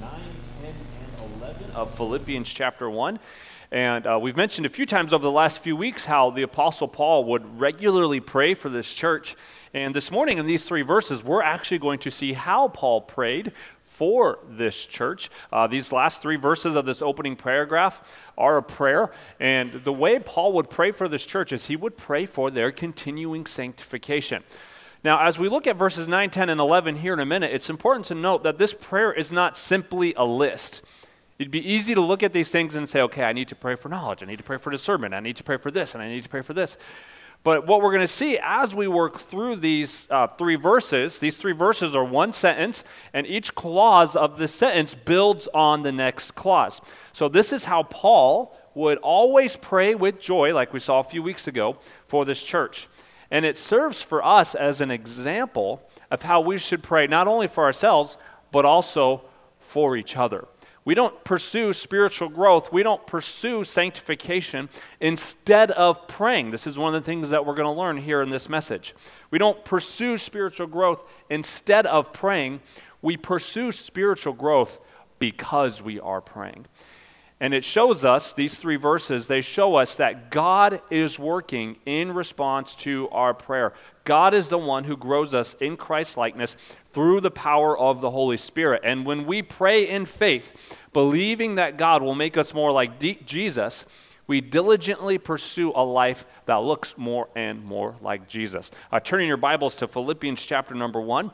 9, 10, and 11 of Philippians chapter 1. And uh, we've mentioned a few times over the last few weeks how the Apostle Paul would regularly pray for this church. And this morning, in these three verses, we're actually going to see how Paul prayed for this church. Uh, these last three verses of this opening paragraph are a prayer. And the way Paul would pray for this church is he would pray for their continuing sanctification. Now, as we look at verses 9, 10, and 11 here in a minute, it's important to note that this prayer is not simply a list. It'd be easy to look at these things and say, okay, I need to pray for knowledge, I need to pray for discernment, I need to pray for this, and I need to pray for this. But what we're going to see as we work through these uh, three verses, these three verses are one sentence, and each clause of the sentence builds on the next clause. So this is how Paul would always pray with joy, like we saw a few weeks ago, for this church. And it serves for us as an example of how we should pray, not only for ourselves, but also for each other. We don't pursue spiritual growth. We don't pursue sanctification instead of praying. This is one of the things that we're going to learn here in this message. We don't pursue spiritual growth instead of praying. We pursue spiritual growth because we are praying. And it shows us, these three verses, they show us that God is working in response to our prayer. God is the one who grows us in Christ's likeness through the power of the Holy Spirit. And when we pray in faith, believing that God will make us more like Jesus, we diligently pursue a life that looks more and more like Jesus. Uh, turning your Bibles to Philippians chapter number one,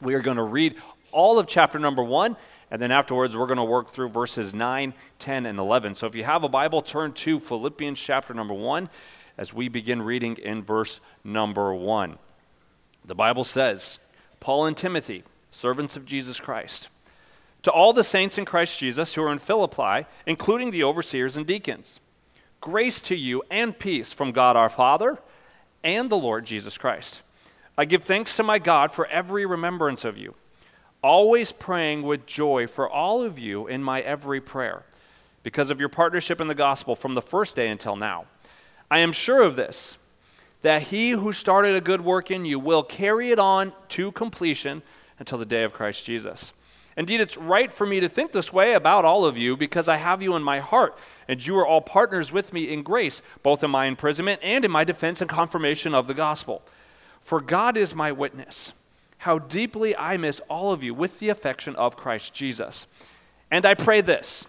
we are going to read all of chapter number one, and then afterwards we're going to work through verses 9, 10, and 11. So if you have a Bible, turn to Philippians chapter number one as we begin reading in verse number one. The Bible says, Paul and Timothy, servants of Jesus Christ, to all the saints in Christ Jesus who are in Philippi, including the overseers and deacons, grace to you and peace from God our Father and the Lord Jesus Christ. I give thanks to my God for every remembrance of you, always praying with joy for all of you in my every prayer, because of your partnership in the gospel from the first day until now I am sure of this, that he who started a good work in you will carry it on to completion until the day of Christ Jesus. Indeed, it's right for me to think this way about all of you because I have you in my heart, and you are all partners with me in grace, both in my imprisonment and in my defense and confirmation of the gospel. For God is my witness, how deeply I miss all of you with the affection of Christ Jesus. And I pray this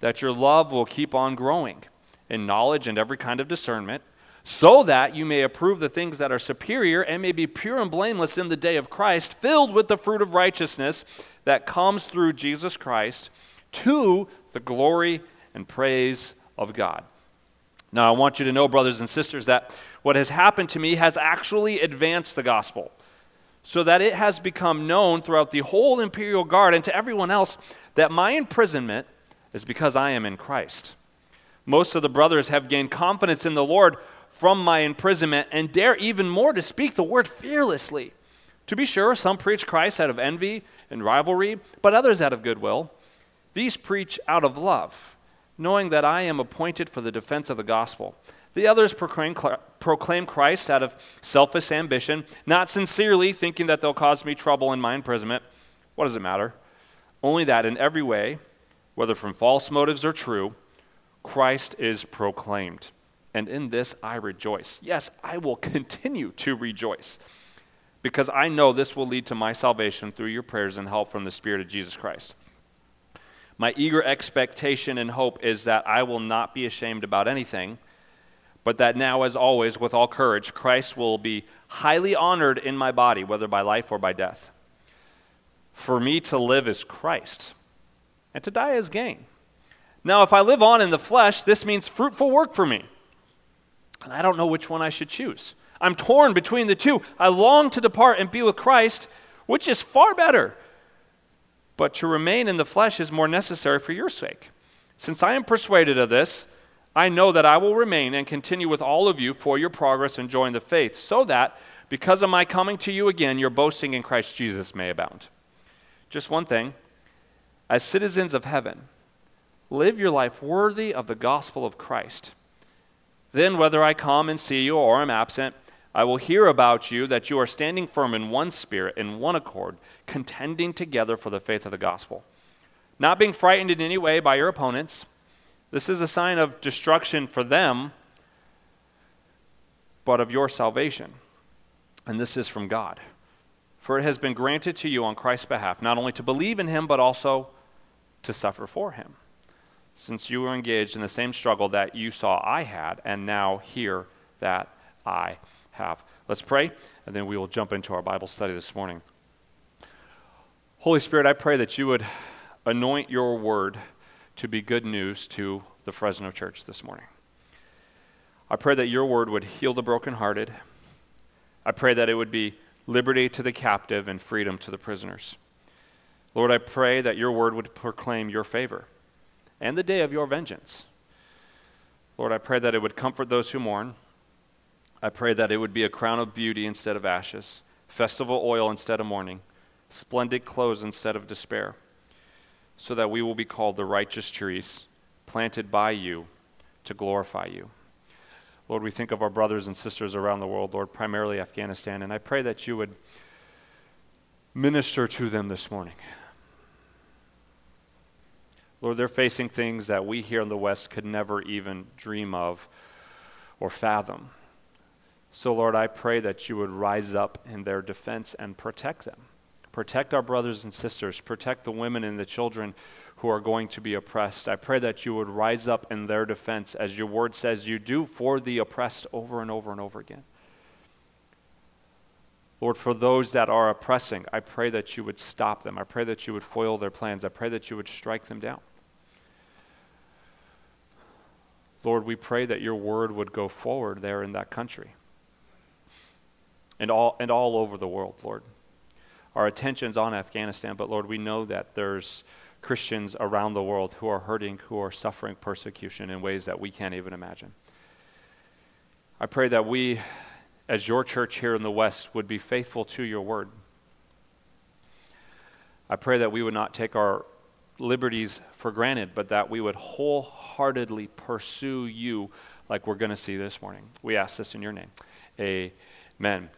that your love will keep on growing in knowledge and every kind of discernment, so that you may approve the things that are superior and may be pure and blameless in the day of Christ, filled with the fruit of righteousness that comes through Jesus Christ to the glory and praise of God. Now, I want you to know, brothers and sisters, that what has happened to me has actually advanced the gospel so that it has become known throughout the whole imperial guard and to everyone else that my imprisonment is because I am in Christ. Most of the brothers have gained confidence in the Lord from my imprisonment and dare even more to speak the word fearlessly. To be sure, some preach Christ out of envy and rivalry, but others out of goodwill. These preach out of love, knowing that I am appointed for the defense of the gospel. The others proclaim, proclaim Christ out of selfish ambition, not sincerely thinking that they'll cause me trouble in my imprisonment. What does it matter? Only that in every way, whether from false motives or true, Christ is proclaimed. And in this I rejoice. Yes, I will continue to rejoice because I know this will lead to my salvation through your prayers and help from the Spirit of Jesus Christ. My eager expectation and hope is that I will not be ashamed about anything, but that now, as always, with all courage, Christ will be highly honored in my body, whether by life or by death. For me to live is Christ, and to die is gain. Now, if I live on in the flesh, this means fruitful work for me. And I don't know which one I should choose. I'm torn between the two. I long to depart and be with Christ, which is far better. But to remain in the flesh is more necessary for your sake. Since I am persuaded of this, I know that I will remain and continue with all of you for your progress and joy in the faith, so that, because of my coming to you again, your boasting in Christ Jesus may abound. Just one thing as citizens of heaven, Live your life worthy of the gospel of Christ. Then, whether I come and see you or am absent, I will hear about you that you are standing firm in one spirit, in one accord, contending together for the faith of the gospel. Not being frightened in any way by your opponents. This is a sign of destruction for them, but of your salvation. And this is from God. For it has been granted to you on Christ's behalf, not only to believe in him, but also to suffer for him, since you were engaged in the same struggle that you saw I had, and now hear that I have. Let's pray, and then we will jump into our Bible study this morning. Holy Spirit, I pray that you would anoint your word to be good news to the Fresno church this morning. I pray that your word would heal the brokenhearted. I pray that it would be liberty to the captive and freedom to the prisoners. Lord, I pray that your word would proclaim your favor and the day of your vengeance. Lord, I pray that it would comfort those who mourn. I pray that it would be a crown of beauty instead of ashes, festival oil instead of mourning, splendid clothes instead of despair, so that we will be called the righteous trees planted by you to glorify you. Lord, we think of our brothers and sisters around the world, Lord, primarily Afghanistan, and I pray that you would minister to them this morning. Lord, they're facing things that we here in the West could never even dream of or fathom. So, Lord, I pray that you would rise up in their defense and protect them. Protect our brothers and sisters. Protect the women and the children who are going to be oppressed. I pray that you would rise up in their defense, as your word says you do for the oppressed over and over and over again. Lord, for those that are oppressing, I pray that you would stop them. I pray that you would foil their plans. I pray that you would strike them down. Lord, we pray that your word would go forward there in that country and all, and all over the world, Lord. Our attention's on Afghanistan, but Lord, we know that there's Christians around the world who are hurting, who are suffering persecution in ways that we can't even imagine. I pray that we, as your church here in the West, would be faithful to your word. I pray that we would not take our liberties for granted, but that we would wholeheartedly pursue you like we're going to see this morning. We ask this in your name. Amen.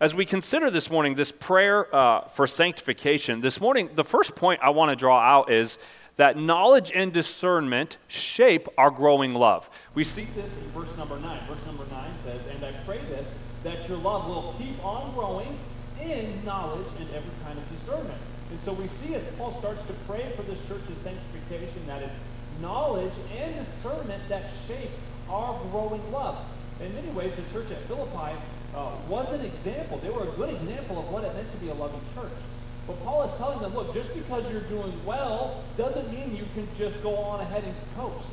As we consider this morning this prayer uh, for sanctification, this morning, the first point I want to draw out is that knowledge and discernment shape our growing love. We see this in verse number 9. Verse number 9 says, And I pray this, that your love will keep on growing in knowledge and every kind of discernment. And so we see as Paul starts to pray for this church's sanctification that it's knowledge and discernment that shape our growing love. In many ways, the church at Philippi uh, was an example. They were a good example of what it meant to be a loving church. But Paul is telling them, look, just because you're doing well doesn't mean you can just go on ahead and coast.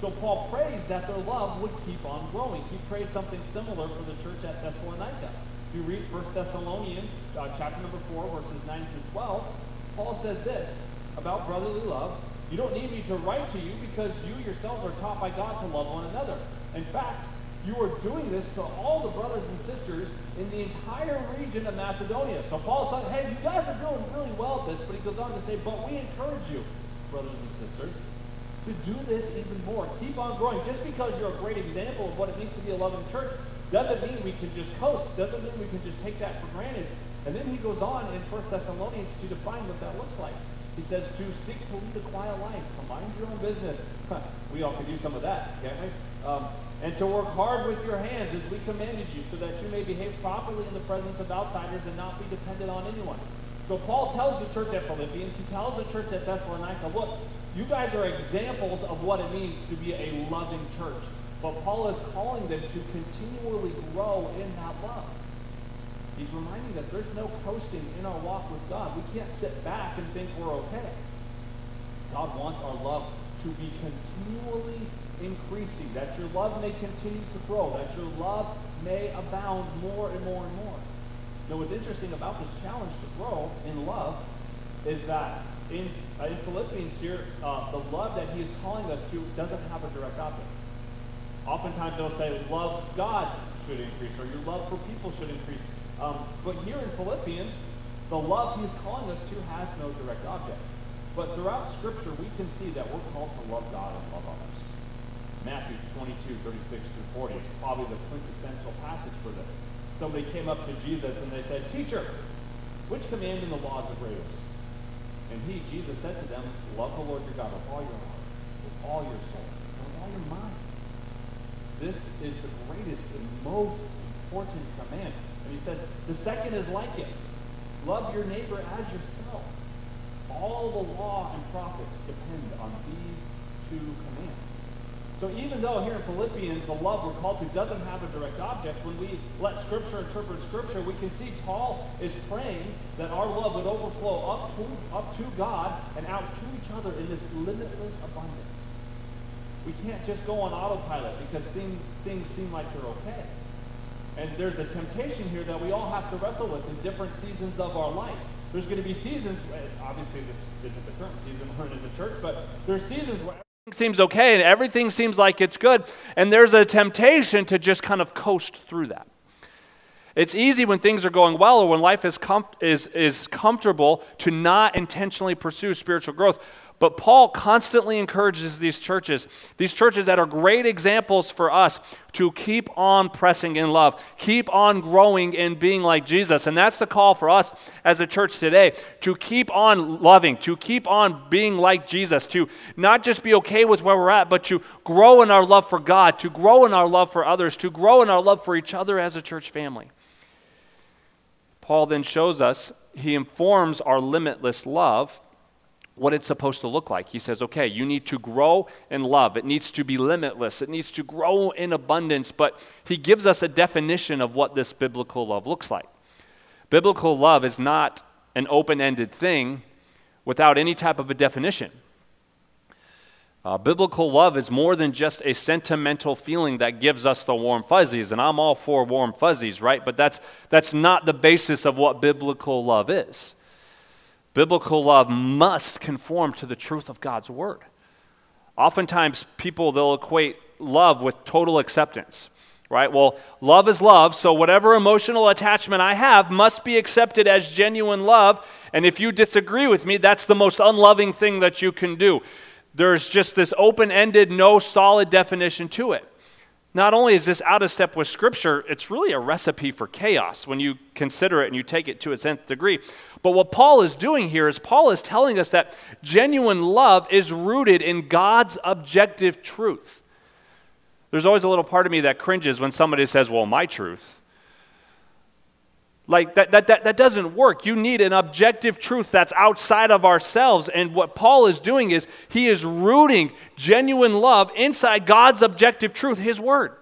So Paul prays that their love would keep on growing. He prays something similar for the church at Thessalonica. If you read 1 Thessalonians uh, chapter number 4, verses 9 through 12, Paul says this about brotherly love. You don't need me to write to you because you yourselves are taught by God to love one another. In fact, you are doing this to all the brothers and sisters in the entire region of Macedonia. So Paul said, hey, you guys are doing really well at this, but he goes on to say, but we encourage you, brothers and sisters, to do this even more. Keep on growing. Just because you're a great example of what it means to be a loving church doesn't mean we can just coast, doesn't mean we can just take that for granted. And then he goes on in 1 Thessalonians to define what that looks like. He says to seek to lead a quiet life, to mind your own business. we all could use some of that, can't we? Um, and to work hard with your hands as we commanded you, so that you may behave properly in the presence of outsiders and not be dependent on anyone. So Paul tells the church at Philippians, he tells the church at Thessalonica, look, you guys are examples of what it means to be a loving church. But Paul is calling them to continually grow in that love. He's reminding us there's no coasting in our walk with God. We can't sit back and think we're okay. God wants our love to be continually increasing, that your love may continue to grow, that your love may abound more and more and more. Now, what's interesting about this challenge to grow in love is that in, uh, in Philippians here, uh, the love that he is calling us to doesn't have a direct object. Oftentimes they'll say, love God should increase, or your love for people should increase. Um, but here in Philippians, the love he is calling us to has no direct object. But throughout Scripture, we can see that we're called to love God and love others. Matthew 22, 36 through 40. is probably the quintessential passage for this. Somebody came up to Jesus and they said, Teacher, which command in the laws the greatest? And he, Jesus, said to them, Love the Lord your God with all your heart, with all your soul, and with all your mind. This is the greatest and most important command. And he says, the second is like it. Love your neighbor as yourself. All the law and prophets depend on these two commands. So even though here in Philippians the love we're called to doesn't have a direct object, when we let Scripture interpret Scripture, we can see Paul is praying that our love would overflow up to, up to God and out to each other in this limitless abundance. We can't just go on autopilot because thing, things seem like they're okay. And there's a temptation here that we all have to wrestle with in different seasons of our life. There's going to be seasons, eh, obviously this isn't the current season we're in as a church, but there's seasons where everything seems okay and everything seems like it's good, and there's a temptation to just kind of coast through that. It's easy when things are going well or when life is, com- is, is comfortable to not intentionally pursue spiritual growth. But Paul constantly encourages these churches, these churches that are great examples for us to keep on pressing in love, keep on growing and being like Jesus. And that's the call for us as a church today to keep on loving, to keep on being like Jesus, to not just be okay with where we're at, but to grow in our love for God, to grow in our love for others, to grow in our love for each other as a church family. Paul then shows us, he informs our limitless love what it's supposed to look like. He says, okay, you need to grow in love. It needs to be limitless. It needs to grow in abundance. But he gives us a definition of what this biblical love looks like. Biblical love is not an open ended thing without any type of a definition. Uh, biblical love is more than just a sentimental feeling that gives us the warm fuzzies, and I'm all for warm fuzzies, right? But that's, that's not the basis of what biblical love is. Biblical love must conform to the truth of God's word. Oftentimes, people, they'll equate love with total acceptance, right? Well, love is love, so whatever emotional attachment I have must be accepted as genuine love. And if you disagree with me, that's the most unloving thing that you can do. There's just this open ended, no solid definition to it. Not only is this out of step with Scripture, it's really a recipe for chaos when you consider it and you take it to its nth degree. But what Paul is doing here is Paul is telling us that genuine love is rooted in God's objective truth. There's always a little part of me that cringes when somebody says, Well, my truth. Like, that, that, that, that doesn't work. You need an objective truth that's outside of ourselves. And what Paul is doing is he is rooting genuine love inside God's objective truth, his word.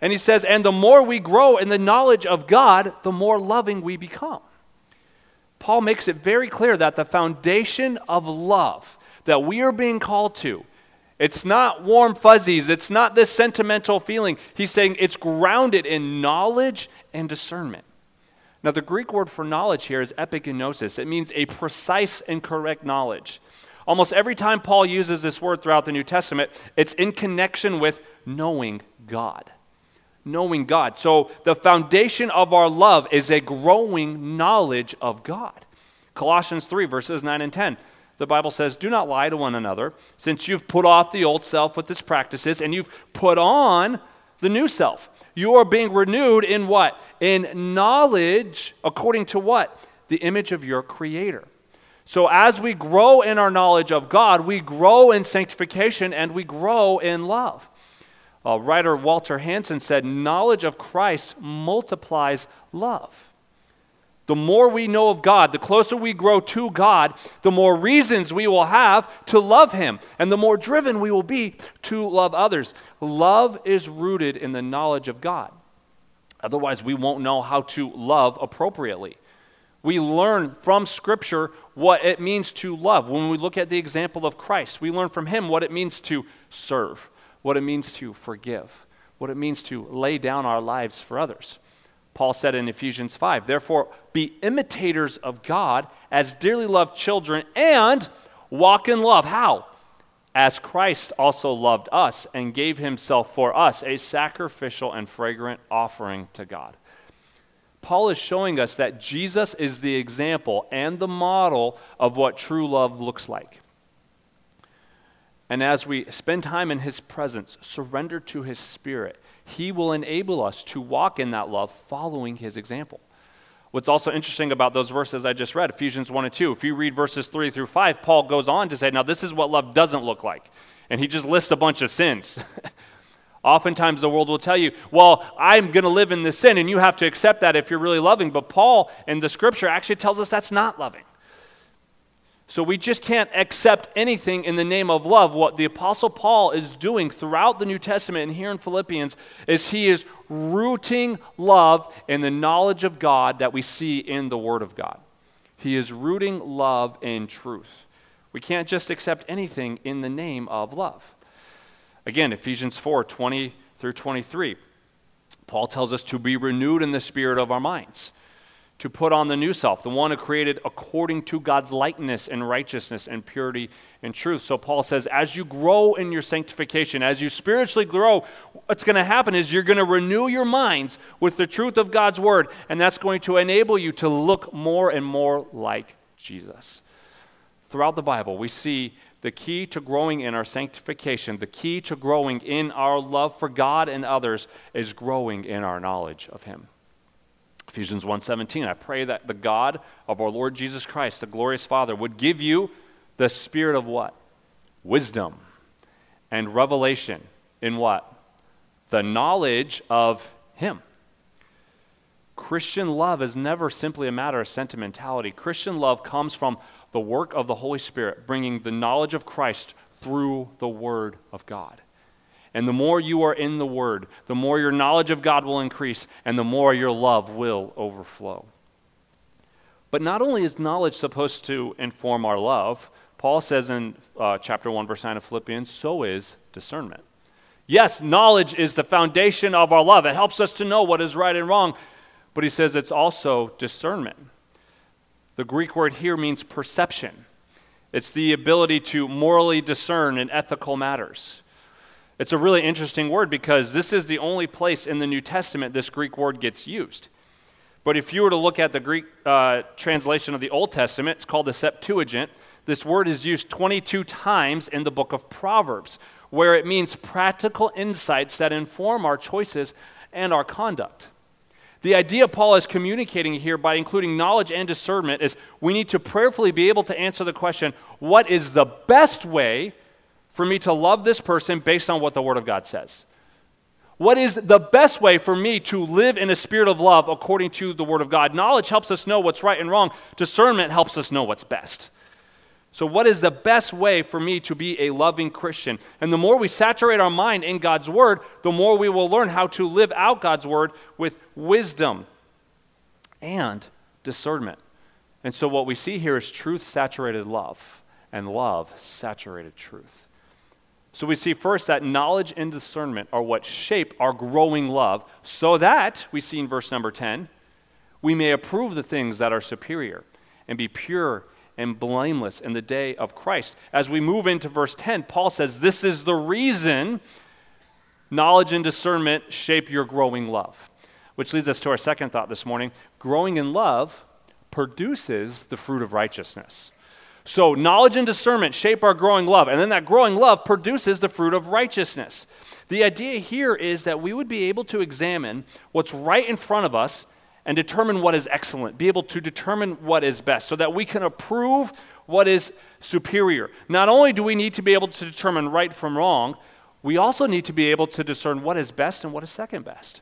And he says, and the more we grow in the knowledge of God, the more loving we become. Paul makes it very clear that the foundation of love that we are being called to it's not warm fuzzies. It's not this sentimental feeling. He's saying it's grounded in knowledge and discernment. Now, the Greek word for knowledge here is epignosis. It means a precise and correct knowledge. Almost every time Paul uses this word throughout the New Testament, it's in connection with knowing God. Knowing God. So, the foundation of our love is a growing knowledge of God. Colossians 3, verses 9 and 10. The Bible says, Do not lie to one another, since you've put off the old self with its practices, and you've put on the new self you are being renewed in what? In knowledge, according to what? The image of your Creator. So, as we grow in our knowledge of God, we grow in sanctification and we grow in love. Uh, writer Walter Hansen said, Knowledge of Christ multiplies love. The more we know of God, the closer we grow to God, the more reasons we will have to love Him, and the more driven we will be to love others. Love is rooted in the knowledge of God. Otherwise, we won't know how to love appropriately. We learn from Scripture what it means to love. When we look at the example of Christ, we learn from Him what it means to serve, what it means to forgive, what it means to lay down our lives for others. Paul said in Ephesians 5, therefore, be imitators of God as dearly loved children and walk in love. How? As Christ also loved us and gave himself for us, a sacrificial and fragrant offering to God. Paul is showing us that Jesus is the example and the model of what true love looks like. and as we spend time in His presence, surrender to His Spirit, He will enable us to walk in that love following His example. What's also interesting about those verses I just read, Ephesians 1 and 2, if you read verses 3 through 5, Paul goes on to say, now this is what love doesn't look like. And he just lists a bunch of sins. Oftentimes, the world will tell you, well, I'm going to live in this sin, and you have to accept that if you're really loving. But Paul in the scripture actually tells us that's not loving. So we just can't accept anything in the name of love. What the Apostle Paul is doing throughout the New Testament and here in Philippians is he is rooting love in the knowledge of God that we see in the Word of God. He is rooting love in truth. We can't just accept anything in the name of love. Again, Ephesians 4 20 through 23. Paul tells us to be renewed in the spirit of our minds to put on the new self, the one who created according to God's likeness and righteousness and purity and truth. So Paul says, as you grow in your sanctification, as you spiritually grow, what's going to happen is you're going to renew your minds with the truth of God's word, and that's going to enable you to look more and more like Jesus. Throughout the Bible, we see the key to growing in our sanctification, the key to growing in our love for God and others is growing in our knowledge of Him. Ephesians 1:17 I pray that the God of our Lord Jesus Christ the glorious Father would give you the spirit of what? Wisdom and revelation in what? The knowledge of him. Christian love is never simply a matter of sentimentality. Christian love comes from the work of the Holy Spirit, bringing the knowledge of Christ through the Word of God. And the more you are in the Word, the more your knowledge of God will increase, and the more your love will overflow. But not only is knowledge supposed to inform our love, Paul says in uh, chapter 1, verse 9 of Philippians, so is discernment. Yes, knowledge is the foundation of our love. It helps us to know what is right and wrong, but he says it's also discernment. The Greek word here means perception, it's the ability to morally discern in ethical matters. It's a really interesting word because this is the only place in the New Testament this Greek word gets used. But if you were to look at the Greek uh, translation of the Old Testament, it's called the Septuagint. This word is used 22 times in the book of Proverbs, where it means practical insights that inform our choices and our conduct. The idea Paul is communicating here by including knowledge and discernment is we need to prayerfully be able to answer the question what is the best way for me to love this person based on what the Word of God says? What is the best way for me to live in a spirit of love according to the Word of God? Knowledge helps us know what's right and wrong, discernment helps us know what's best. So, what is the best way for me to be a loving Christian? And the more we saturate our mind in God's Word, the more we will learn how to live out God's Word with wisdom and discernment. And so, what we see here is truth saturated love and love saturated truth. So we see first that knowledge and discernment are what shape our growing love, so that, we see in verse number 10, we may approve the things that are superior and be pure and blameless in the day of Christ. As we move into verse 10, Paul says, This is the reason knowledge and discernment shape your growing love. Which leads us to our second thought this morning growing in love produces the fruit of righteousness. So, knowledge and discernment shape our growing love, and then that growing love produces the fruit of righteousness. The idea here is that we would be able to examine what's right in front of us and determine what is excellent, be able to determine what is best, so that we can approve what is superior. Not only do we need to be able to determine right from wrong, we also need to be able to discern what is best and what is second best.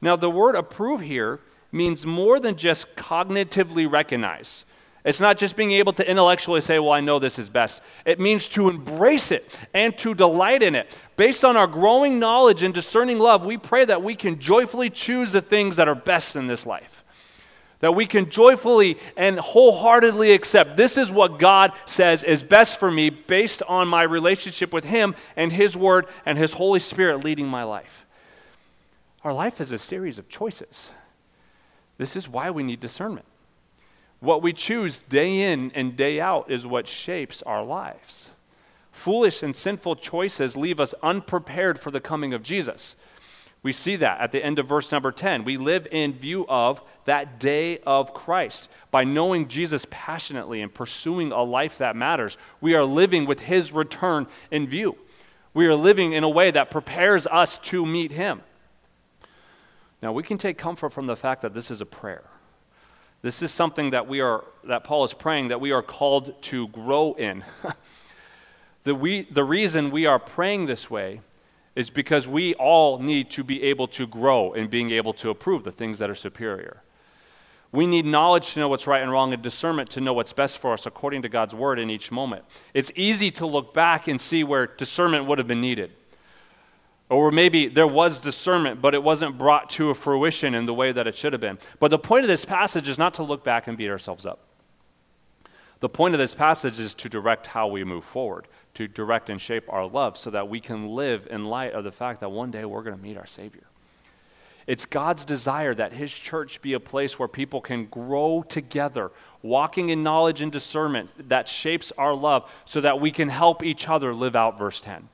Now, the word approve here means more than just cognitively recognize. It's not just being able to intellectually say, well, I know this is best. It means to embrace it and to delight in it. Based on our growing knowledge and discerning love, we pray that we can joyfully choose the things that are best in this life. That we can joyfully and wholeheartedly accept this is what God says is best for me based on my relationship with Him and His Word and His Holy Spirit leading my life. Our life is a series of choices. This is why we need discernment. What we choose day in and day out is what shapes our lives. Foolish and sinful choices leave us unprepared for the coming of Jesus. We see that at the end of verse number 10. We live in view of that day of Christ. By knowing Jesus passionately and pursuing a life that matters, we are living with his return in view. We are living in a way that prepares us to meet him. Now, we can take comfort from the fact that this is a prayer. This is something that we are that Paul is praying that we are called to grow in. the, we, the reason we are praying this way is because we all need to be able to grow in being able to approve the things that are superior. We need knowledge to know what's right and wrong and discernment to know what's best for us according to God's word in each moment. It's easy to look back and see where discernment would have been needed. Or maybe there was discernment, but it wasn't brought to a fruition in the way that it should have been. But the point of this passage is not to look back and beat ourselves up. The point of this passage is to direct how we move forward, to direct and shape our love so that we can live in light of the fact that one day we're going to meet our Savior. It's God's desire that His church be a place where people can grow together, walking in knowledge and discernment that shapes our love so that we can help each other live out verse 10.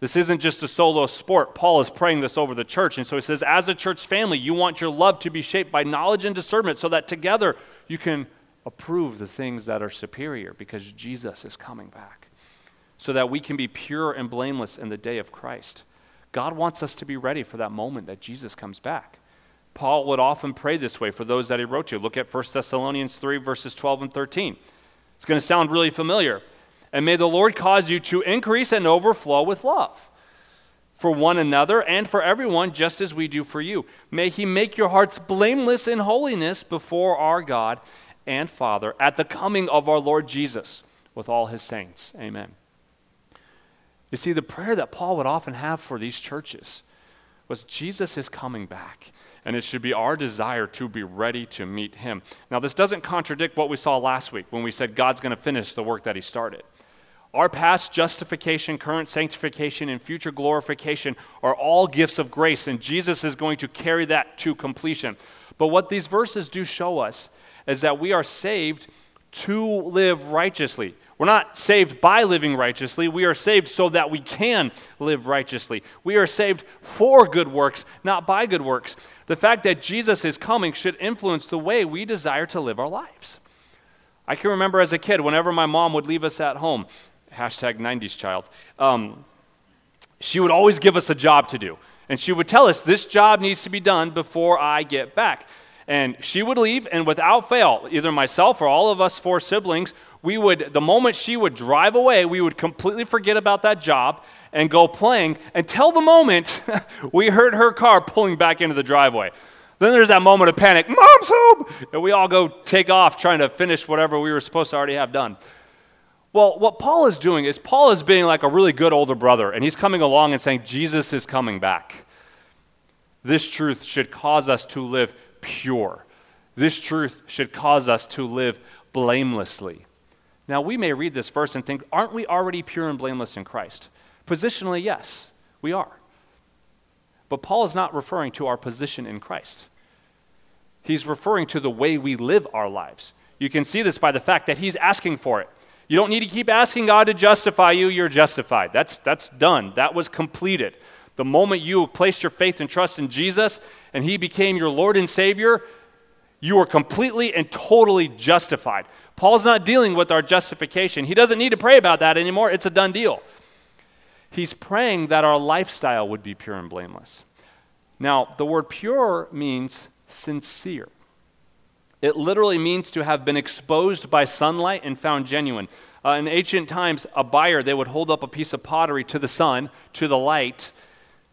This isn't just a solo sport. Paul is praying this over the church. And so he says, as a church family, you want your love to be shaped by knowledge and discernment so that together you can approve the things that are superior because Jesus is coming back so that we can be pure and blameless in the day of Christ. God wants us to be ready for that moment that Jesus comes back. Paul would often pray this way for those that he wrote to. Look at 1 Thessalonians 3, verses 12 and 13. It's going to sound really familiar. And may the Lord cause you to increase and overflow with love for one another and for everyone, just as we do for you. May he make your hearts blameless in holiness before our God and Father at the coming of our Lord Jesus with all his saints. Amen. You see, the prayer that Paul would often have for these churches was Jesus is coming back, and it should be our desire to be ready to meet him. Now, this doesn't contradict what we saw last week when we said God's going to finish the work that he started. Our past justification, current sanctification, and future glorification are all gifts of grace, and Jesus is going to carry that to completion. But what these verses do show us is that we are saved to live righteously. We're not saved by living righteously. We are saved so that we can live righteously. We are saved for good works, not by good works. The fact that Jesus is coming should influence the way we desire to live our lives. I can remember as a kid, whenever my mom would leave us at home, hashtag 90s child, um, she would always give us a job to do. And she would tell us, this job needs to be done before I get back. And she would leave, and without fail, either myself or all of us four siblings we would, the moment she would drive away, we would completely forget about that job and go playing until the moment we heard her car pulling back into the driveway. Then there's that moment of panic, Mom's home! And we all go take off trying to finish whatever we were supposed to already have done. Well, what Paul is doing is Paul is being like a really good older brother, and he's coming along and saying, Jesus is coming back. This truth should cause us to live pure. This truth should cause us to live blamelessly. Now, we may read this verse and think, aren't we already pure and blameless in Christ? Positionally, yes, we are. But Paul is not referring to our position in Christ. He's referring to the way we live our lives. You can see this by the fact that he's asking for it. You don't need to keep asking God to justify you, you're justified. That's, that's done, that was completed. The moment you placed your faith and trust in Jesus and he became your Lord and Savior, you are completely and totally justified. Paul's not dealing with our justification. He doesn't need to pray about that anymore. It's a done deal. He's praying that our lifestyle would be pure and blameless. Now, the word pure means sincere. It literally means to have been exposed by sunlight and found genuine. Uh, in ancient times, a buyer, they would hold up a piece of pottery to the sun, to the light,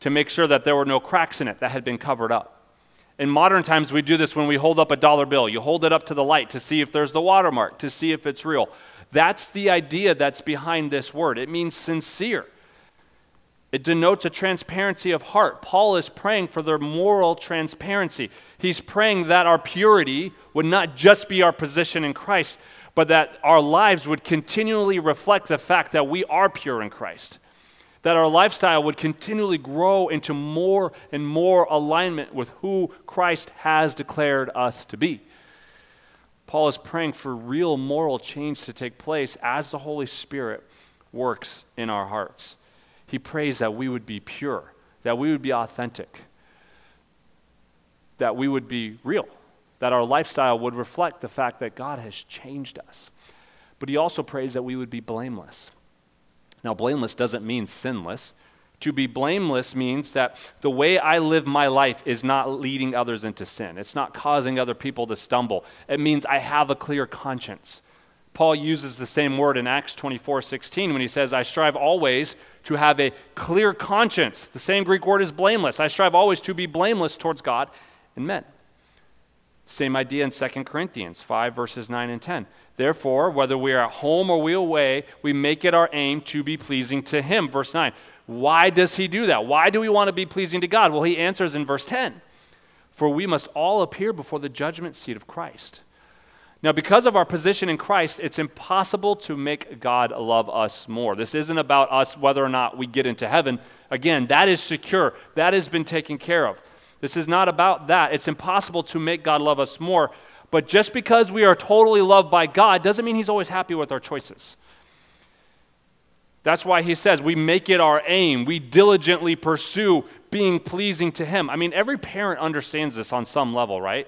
to make sure that there were no cracks in it that had been covered up. In modern times, we do this when we hold up a dollar bill. You hold it up to the light to see if there's the watermark, to see if it's real. That's the idea that's behind this word. It means sincere. It denotes a transparency of heart. Paul is praying for their moral transparency. He's praying that our purity would not just be our position in Christ, but that our lives would continually reflect the fact that we are pure in Christ that our lifestyle would continually grow into more and more alignment with who Christ has declared us to be. Paul is praying for real moral change to take place as the Holy Spirit works in our hearts. He prays that we would be pure, that we would be authentic, that we would be real, that our lifestyle would reflect the fact that God has changed us. But he also prays that we would be blameless. Now, blameless doesn't mean sinless. To be blameless means that the way I live my life is not leading others into sin. It's not causing other people to stumble. It means I have a clear conscience. Paul uses the same word in Acts 24 16 when he says, I strive always to have a clear conscience. The same Greek word is blameless. I strive always to be blameless towards God and men. Same idea in 2 Corinthians 5, verses 9 and 10. Therefore, whether we are at home or we away, we make it our aim to be pleasing to Him. Verse 9. Why does He do that? Why do we want to be pleasing to God? Well, He answers in verse 10 For we must all appear before the judgment seat of Christ. Now, because of our position in Christ, it's impossible to make God love us more. This isn't about us whether or not we get into heaven. Again, that is secure, that has been taken care of. This is not about that. It's impossible to make God love us more. But just because we are totally loved by God doesn't mean He's always happy with our choices. That's why He says we make it our aim, we diligently pursue being pleasing to Him. I mean, every parent understands this on some level, right?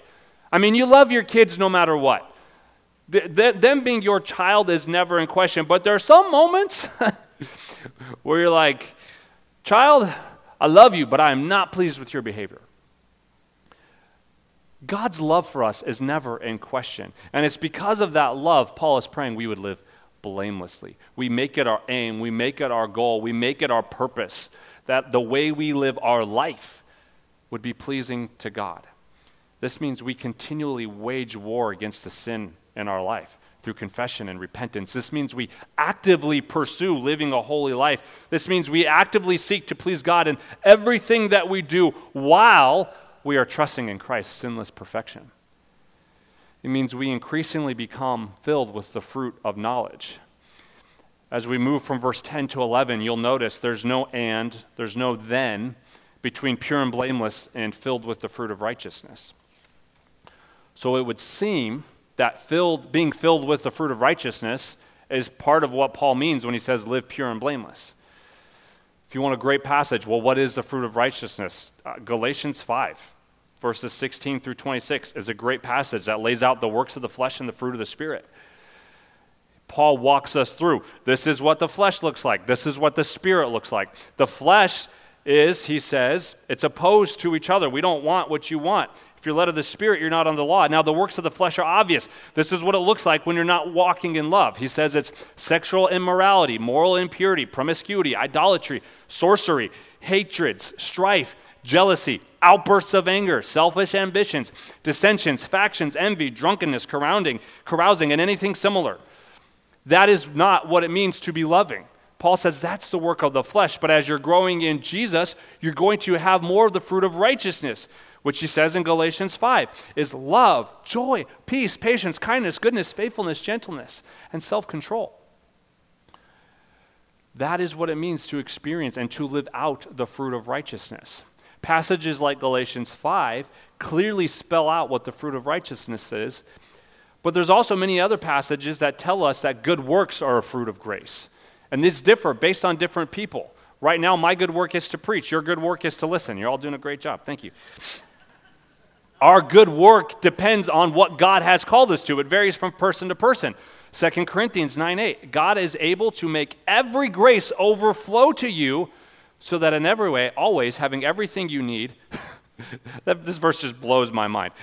I mean, you love your kids no matter what. Them being your child is never in question, but there are some moments where you're like, Child, I love you, but I am not pleased with your behavior. God's love for us is never in question. And it's because of that love, Paul is praying we would live blamelessly. We make it our aim, we make it our goal, we make it our purpose that the way we live our life would be pleasing to God. This means we continually wage war against the sin in our life through confession and repentance. This means we actively pursue living a holy life. This means we actively seek to please God in everything that we do while we are trusting in Christ's sinless perfection. It means we increasingly become filled with the fruit of knowledge. As we move from verse 10 to 11, you'll notice there's no and, there's no then between pure and blameless and filled with the fruit of righteousness. So it would seem that filled, being filled with the fruit of righteousness is part of what Paul means when he says live pure and blameless. If you want a great passage, well, what is the fruit of righteousness? Uh, Galatians 5, verses 16 through 26 is a great passage that lays out the works of the flesh and the fruit of the Spirit. Paul walks us through. This is what the flesh looks like. This is what the Spirit looks like. The flesh is, he says, it's opposed to each other. We don't want what you want. If you're led of the Spirit, you're not under the law. Now, the works of the flesh are obvious. This is what it looks like when you're not walking in love. He says it's sexual immorality, moral impurity, promiscuity, idolatry, sorcery, hatreds, strife, jealousy, outbursts of anger, selfish ambitions, dissensions, factions, envy, drunkenness, carousing, carousing, and anything similar. That is not what it means to be loving. Paul says that's the work of the flesh, but as you're growing in Jesus, you're going to have more of the fruit of righteousness which he says in Galatians 5 is love, joy, peace, patience, kindness, goodness, faithfulness, gentleness, and self control. That is what it means to experience and to live out the fruit of righteousness. Passages like Galatians 5 clearly spell out what the fruit of righteousness is, but there's also many other passages that tell us that good works are a fruit of grace. And these differ based on different people. Right now, my good work is to preach. Your good work is to listen. You're all doing a great job. Thank you. Our good work depends on what God has called us to. It varies from person to person. 2 Corinthians 9 8. God is able to make every grace overflow to you so that in every way, always having everything you need, this verse just blows my mind.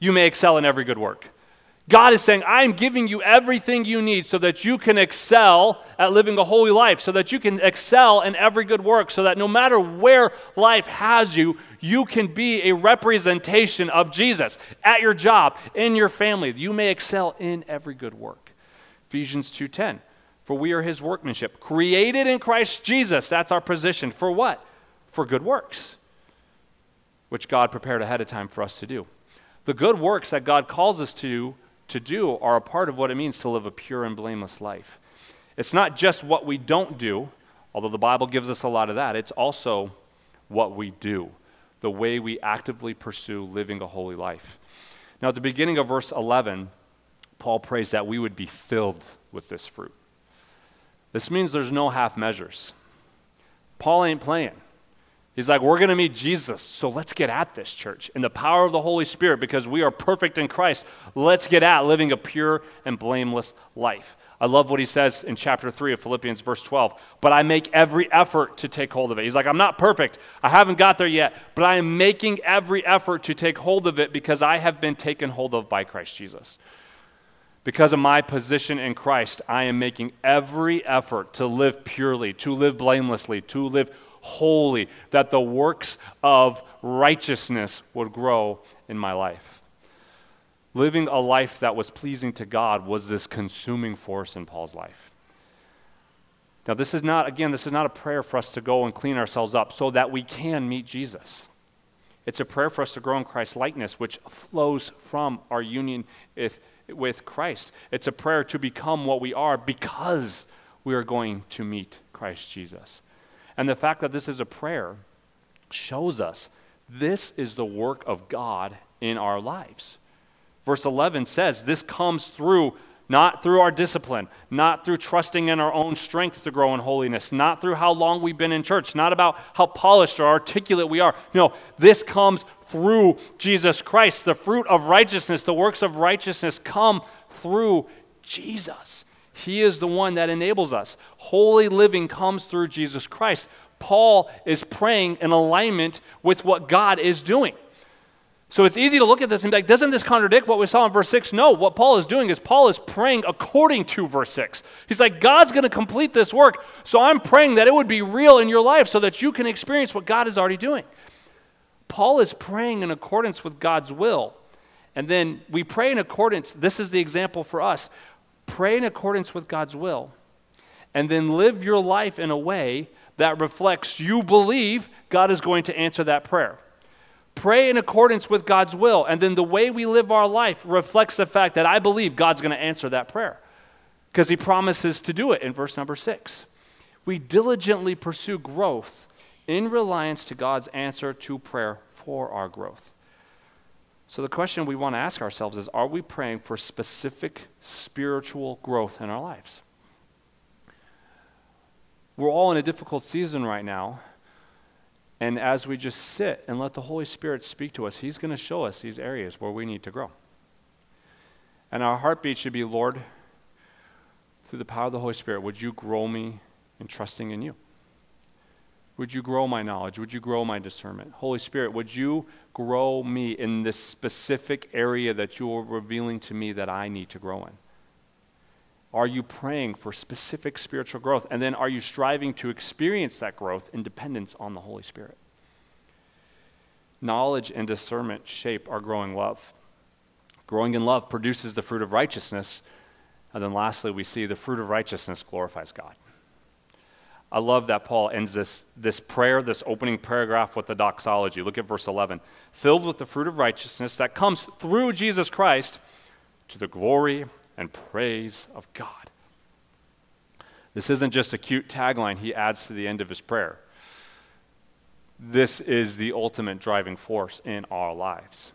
You may excel in every good work. God is saying, I'm giving you everything you need so that you can excel at living a holy life, so that you can excel in every good work, so that no matter where life has you, you can be a representation of Jesus at your job, in your family. You may excel in every good work. Ephesians 2:10. For we are his workmanship, created in Christ Jesus. That's our position. For what? For good works, which God prepared ahead of time for us to do. The good works that God calls us to to do are a part of what it means to live a pure and blameless life. It's not just what we don't do, although the Bible gives us a lot of that, it's also what we do, the way we actively pursue living a holy life. Now, at the beginning of verse 11, Paul prays that we would be filled with this fruit. This means there's no half measures. Paul ain't playing. He's like, we're going to meet Jesus, so let's get at this, church, in the power of the Holy Spirit, because we are perfect in Christ. Let's get at living a pure and blameless life. I love what he says in chapter 3 of Philippians, verse 12. But I make every effort to take hold of it. He's like, I'm not perfect. I haven't got there yet, but I am making every effort to take hold of it because I have been taken hold of by Christ Jesus. Because of my position in Christ, I am making every effort to live purely, to live blamelessly, to live holy, that the works of righteousness would grow in my life. Living a life that was pleasing to God was this consuming force in Paul's life. Now, this is not, again, this is not a prayer for us to go and clean ourselves up so that we can meet Jesus. It's a prayer for us to grow in Christ's likeness, which flows from our union with, with Christ. It's a prayer to become what we are because we are going to meet Christ Jesus. And the fact that this is a prayer shows us this is the work of God in our lives. Verse 11 says this comes through not through our discipline, not through trusting in our own strength to grow in holiness, not through how long we've been in church, not about how polished or articulate we are. No, this comes through Jesus Christ. The fruit of righteousness, the works of righteousness come through Jesus. He is the one that enables us. Holy living comes through Jesus Christ. Paul is praying in alignment with what God is doing. So it's easy to look at this and be like, doesn't this contradict what we saw in verse 6? No, what Paul is doing is Paul is praying according to verse 6. He's like, God's going to complete this work, so I'm praying that it would be real in your life so that you can experience what God is already doing. Paul is praying in accordance with God's will. And then we pray in accordance, this is the example for us pray in accordance with God's will, and then live your life in a way that reflects you believe God is going to answer that prayer. Pray in accordance with God's will, and then the way we live our life reflects the fact that I believe God's going to answer that prayer because He promises to do it in verse number six. We diligently pursue growth in reliance to God's answer to prayer for our growth. So, the question we want to ask ourselves is Are we praying for specific spiritual growth in our lives? We're all in a difficult season right now. And as we just sit and let the Holy Spirit speak to us, He's going to show us these areas where we need to grow. And our heartbeat should be Lord, through the power of the Holy Spirit, would you grow me in trusting in you? Would you grow my knowledge? Would you grow my discernment? Holy Spirit, would you grow me in this specific area that you are revealing to me that I need to grow in? Are you praying for specific spiritual growth? And then are you striving to experience that growth in dependence on the Holy Spirit? Knowledge and discernment shape our growing love. Growing in love produces the fruit of righteousness. And then lastly, we see the fruit of righteousness glorifies God. I love that Paul ends this, this prayer, this opening paragraph with the doxology. Look at verse 11. Filled with the fruit of righteousness that comes through Jesus Christ to the glory and praise of God. This isn't just a cute tagline he adds to the end of his prayer. This is the ultimate driving force in our lives.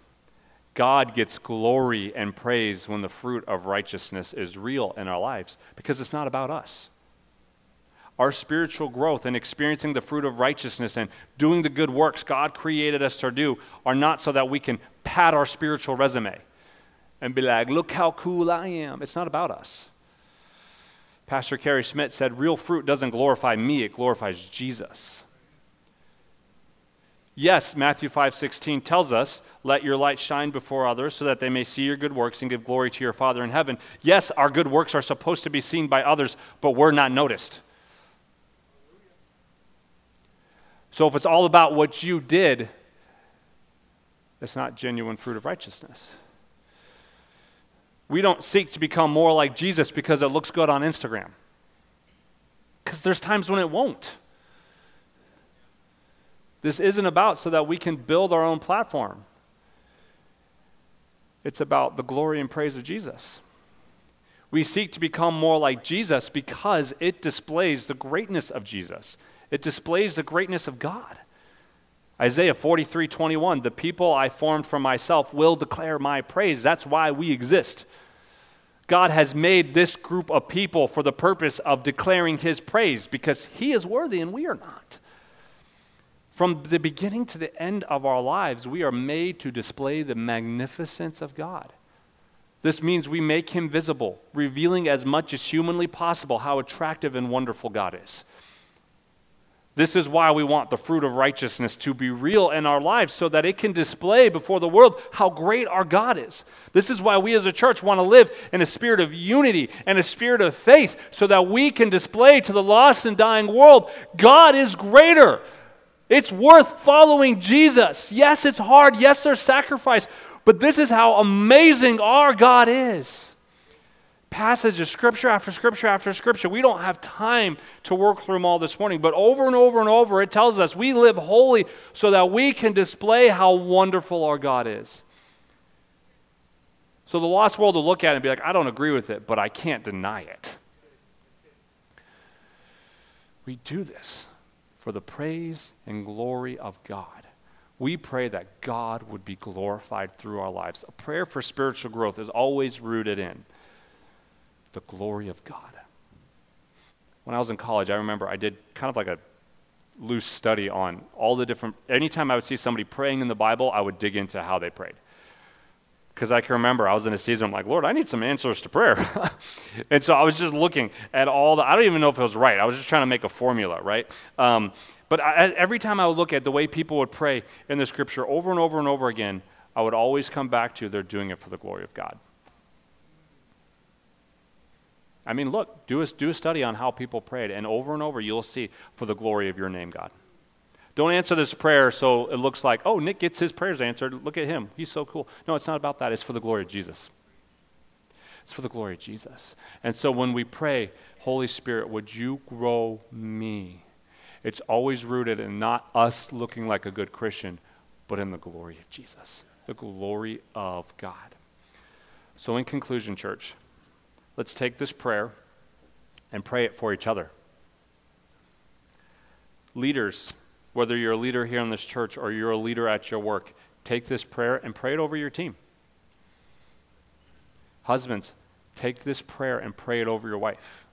God gets glory and praise when the fruit of righteousness is real in our lives because it's not about us our spiritual growth and experiencing the fruit of righteousness and doing the good works God created us to do are not so that we can pad our spiritual resume and be like, look how cool I am. It's not about us. Pastor Kerry Schmidt said, real fruit doesn't glorify me, it glorifies Jesus. Yes, Matthew 5:16 tells us, "Let your light shine before others so that they may see your good works and give glory to your Father in heaven." Yes, our good works are supposed to be seen by others, but we're not noticed. So if it's all about what you did, it's not genuine fruit of righteousness. We don't seek to become more like Jesus because it looks good on Instagram. Because there's times when it won't. This isn't about so that we can build our own platform. It's about the glory and praise of Jesus. We seek to become more like Jesus because it displays the greatness of Jesus. It displays the greatness of God. Isaiah 43 21, the people I formed for myself will declare my praise. That's why we exist. God has made this group of people for the purpose of declaring his praise because he is worthy and we are not. From the beginning to the end of our lives, we are made to display the magnificence of God. This means we make him visible, revealing as much as humanly possible how attractive and wonderful God is. This is why we want the fruit of righteousness to be real in our lives so that it can display before the world how great our God is. This is why we as a church want to live in a spirit of unity and a spirit of faith so that we can display to the lost and dying world God is greater. It's worth following Jesus. Yes, it's hard. Yes, there's sacrifice. But this is how amazing our God is passage of scripture after scripture after scripture. We don't have time to work through them all this morning, but over and over and over, it tells us we live holy so that we can display how wonderful our God is. So the lost world will look at it and be like, I don't agree with it, but I can't deny it. We do this for the praise and glory of God. We pray that God would be glorified through our lives. A prayer for spiritual growth is always rooted in the glory of God. When I was in college, I remember I did kind of like a loose study on all the different, anytime I would see somebody praying in the Bible, I would dig into how they prayed. Because I can remember I was in a season, I'm like, Lord, I need some answers to prayer. and so I was just looking at all the, I don't even know if it was right. I was just trying to make a formula, right? Um, but I, every time I would look at the way people would pray in the scripture over and over and over again, I would always come back to they're doing it for the glory of God. I mean, look, do a, do a study on how people prayed, and over and over you'll see for the glory of your name, God. Don't answer this prayer so it looks like, oh, Nick gets his prayers answered. Look at him. He's so cool. No, it's not about that. It's for the glory of Jesus. It's for the glory of Jesus. And so when we pray, Holy Spirit, would you grow me? It's always rooted in not us looking like a good Christian, but in the glory of Jesus, the glory of God. So, in conclusion, church, let's take this prayer and pray it for each other. Leaders, whether you're a leader here in this church or you're a leader at your work, take this prayer and pray it over your team. Husbands, take this prayer and pray it over your wife.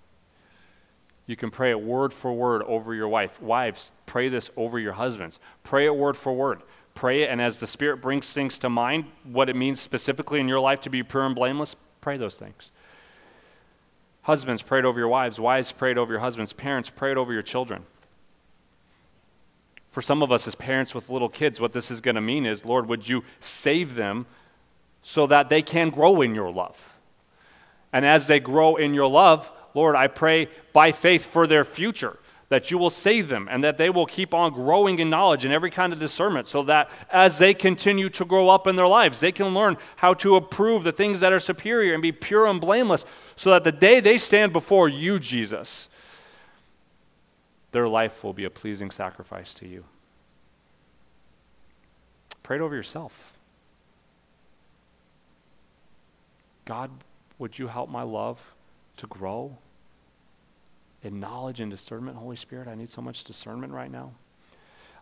You can pray it word for word over your wife. Wives, pray this over your husbands. Pray it word for word. Pray it, and as the Spirit brings things to mind, what it means specifically in your life to be pure and blameless, pray those things. Husbands, pray it over your wives. Wives, pray it over your husbands. Parents, pray it over your children. For some of us as parents with little kids, what this is going to mean is, Lord, would you save them so that they can grow in your love? And as they grow in your love, Lord, I pray by faith for their future that you will save them and that they will keep on growing in knowledge and every kind of discernment so that as they continue to grow up in their lives, they can learn how to approve the things that are superior and be pure and blameless so that the day they stand before you, Jesus, their life will be a pleasing sacrifice to you. Pray it over yourself. God, would you help my love to grow? in knowledge and discernment, Holy Spirit. I need so much discernment right now.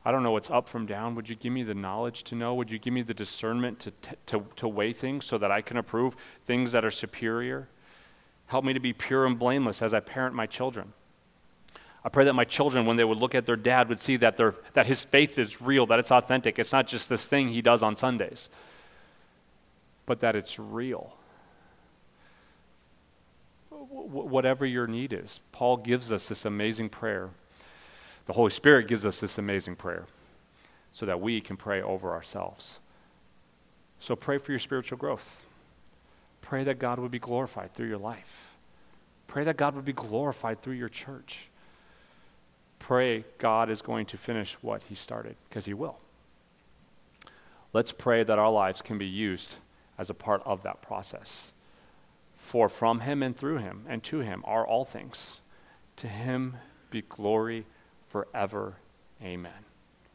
I don't know what's up from down. Would you give me the knowledge to know? Would you give me the discernment to, t- to, to weigh things so that I can approve things that are superior? Help me to be pure and blameless as I parent my children. I pray that my children, when they would look at their dad, would see that, their, that his faith is real, that it's authentic. It's not just this thing he does on Sundays, but that it's real whatever your need is. Paul gives us this amazing prayer. The Holy Spirit gives us this amazing prayer so that we can pray over ourselves. So pray for your spiritual growth. Pray that God would be glorified through your life. Pray that God would be glorified through your church. Pray God is going to finish what He started, because He will. Let's pray that our lives can be used as a part of that process. For from him and through him and to him are all things. To him be glory forever. Amen.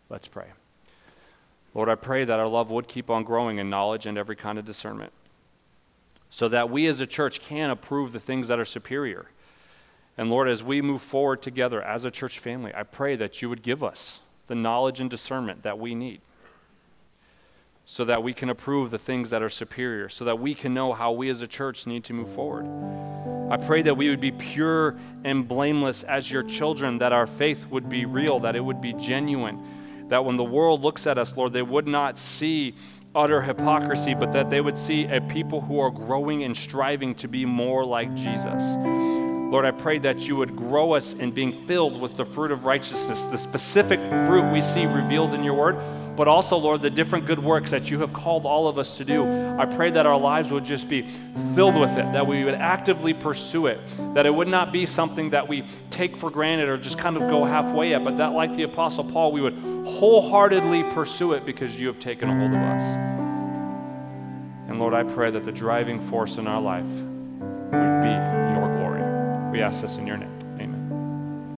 Let's pray. Lord, I pray that our love would keep on growing in knowledge and every kind of discernment, so that we as a church can approve the things that are superior. And Lord, as we move forward together as a church family, I pray that you would give us the knowledge and discernment that we need so that we can approve the things that are superior, so that we can know how we as a church need to move forward. I pray that we would be pure and blameless as your children, that our faith would be real, that it would be genuine, that when the world looks at us, Lord, they would not see utter hypocrisy, but that they would see a people who are growing and striving to be more like Jesus. Lord, I pray that you would grow us in being filled with the fruit of righteousness, the specific fruit we see revealed in your word, but also, Lord, the different good works that you have called all of us to do. I pray that our lives would just be filled with it, that we would actively pursue it, that it would not be something that we take for granted or just kind of go halfway at, but that, like the Apostle Paul, we would wholeheartedly pursue it because you have taken a hold of us. And Lord, I pray that the driving force in our life would be your glory. We ask this in your name.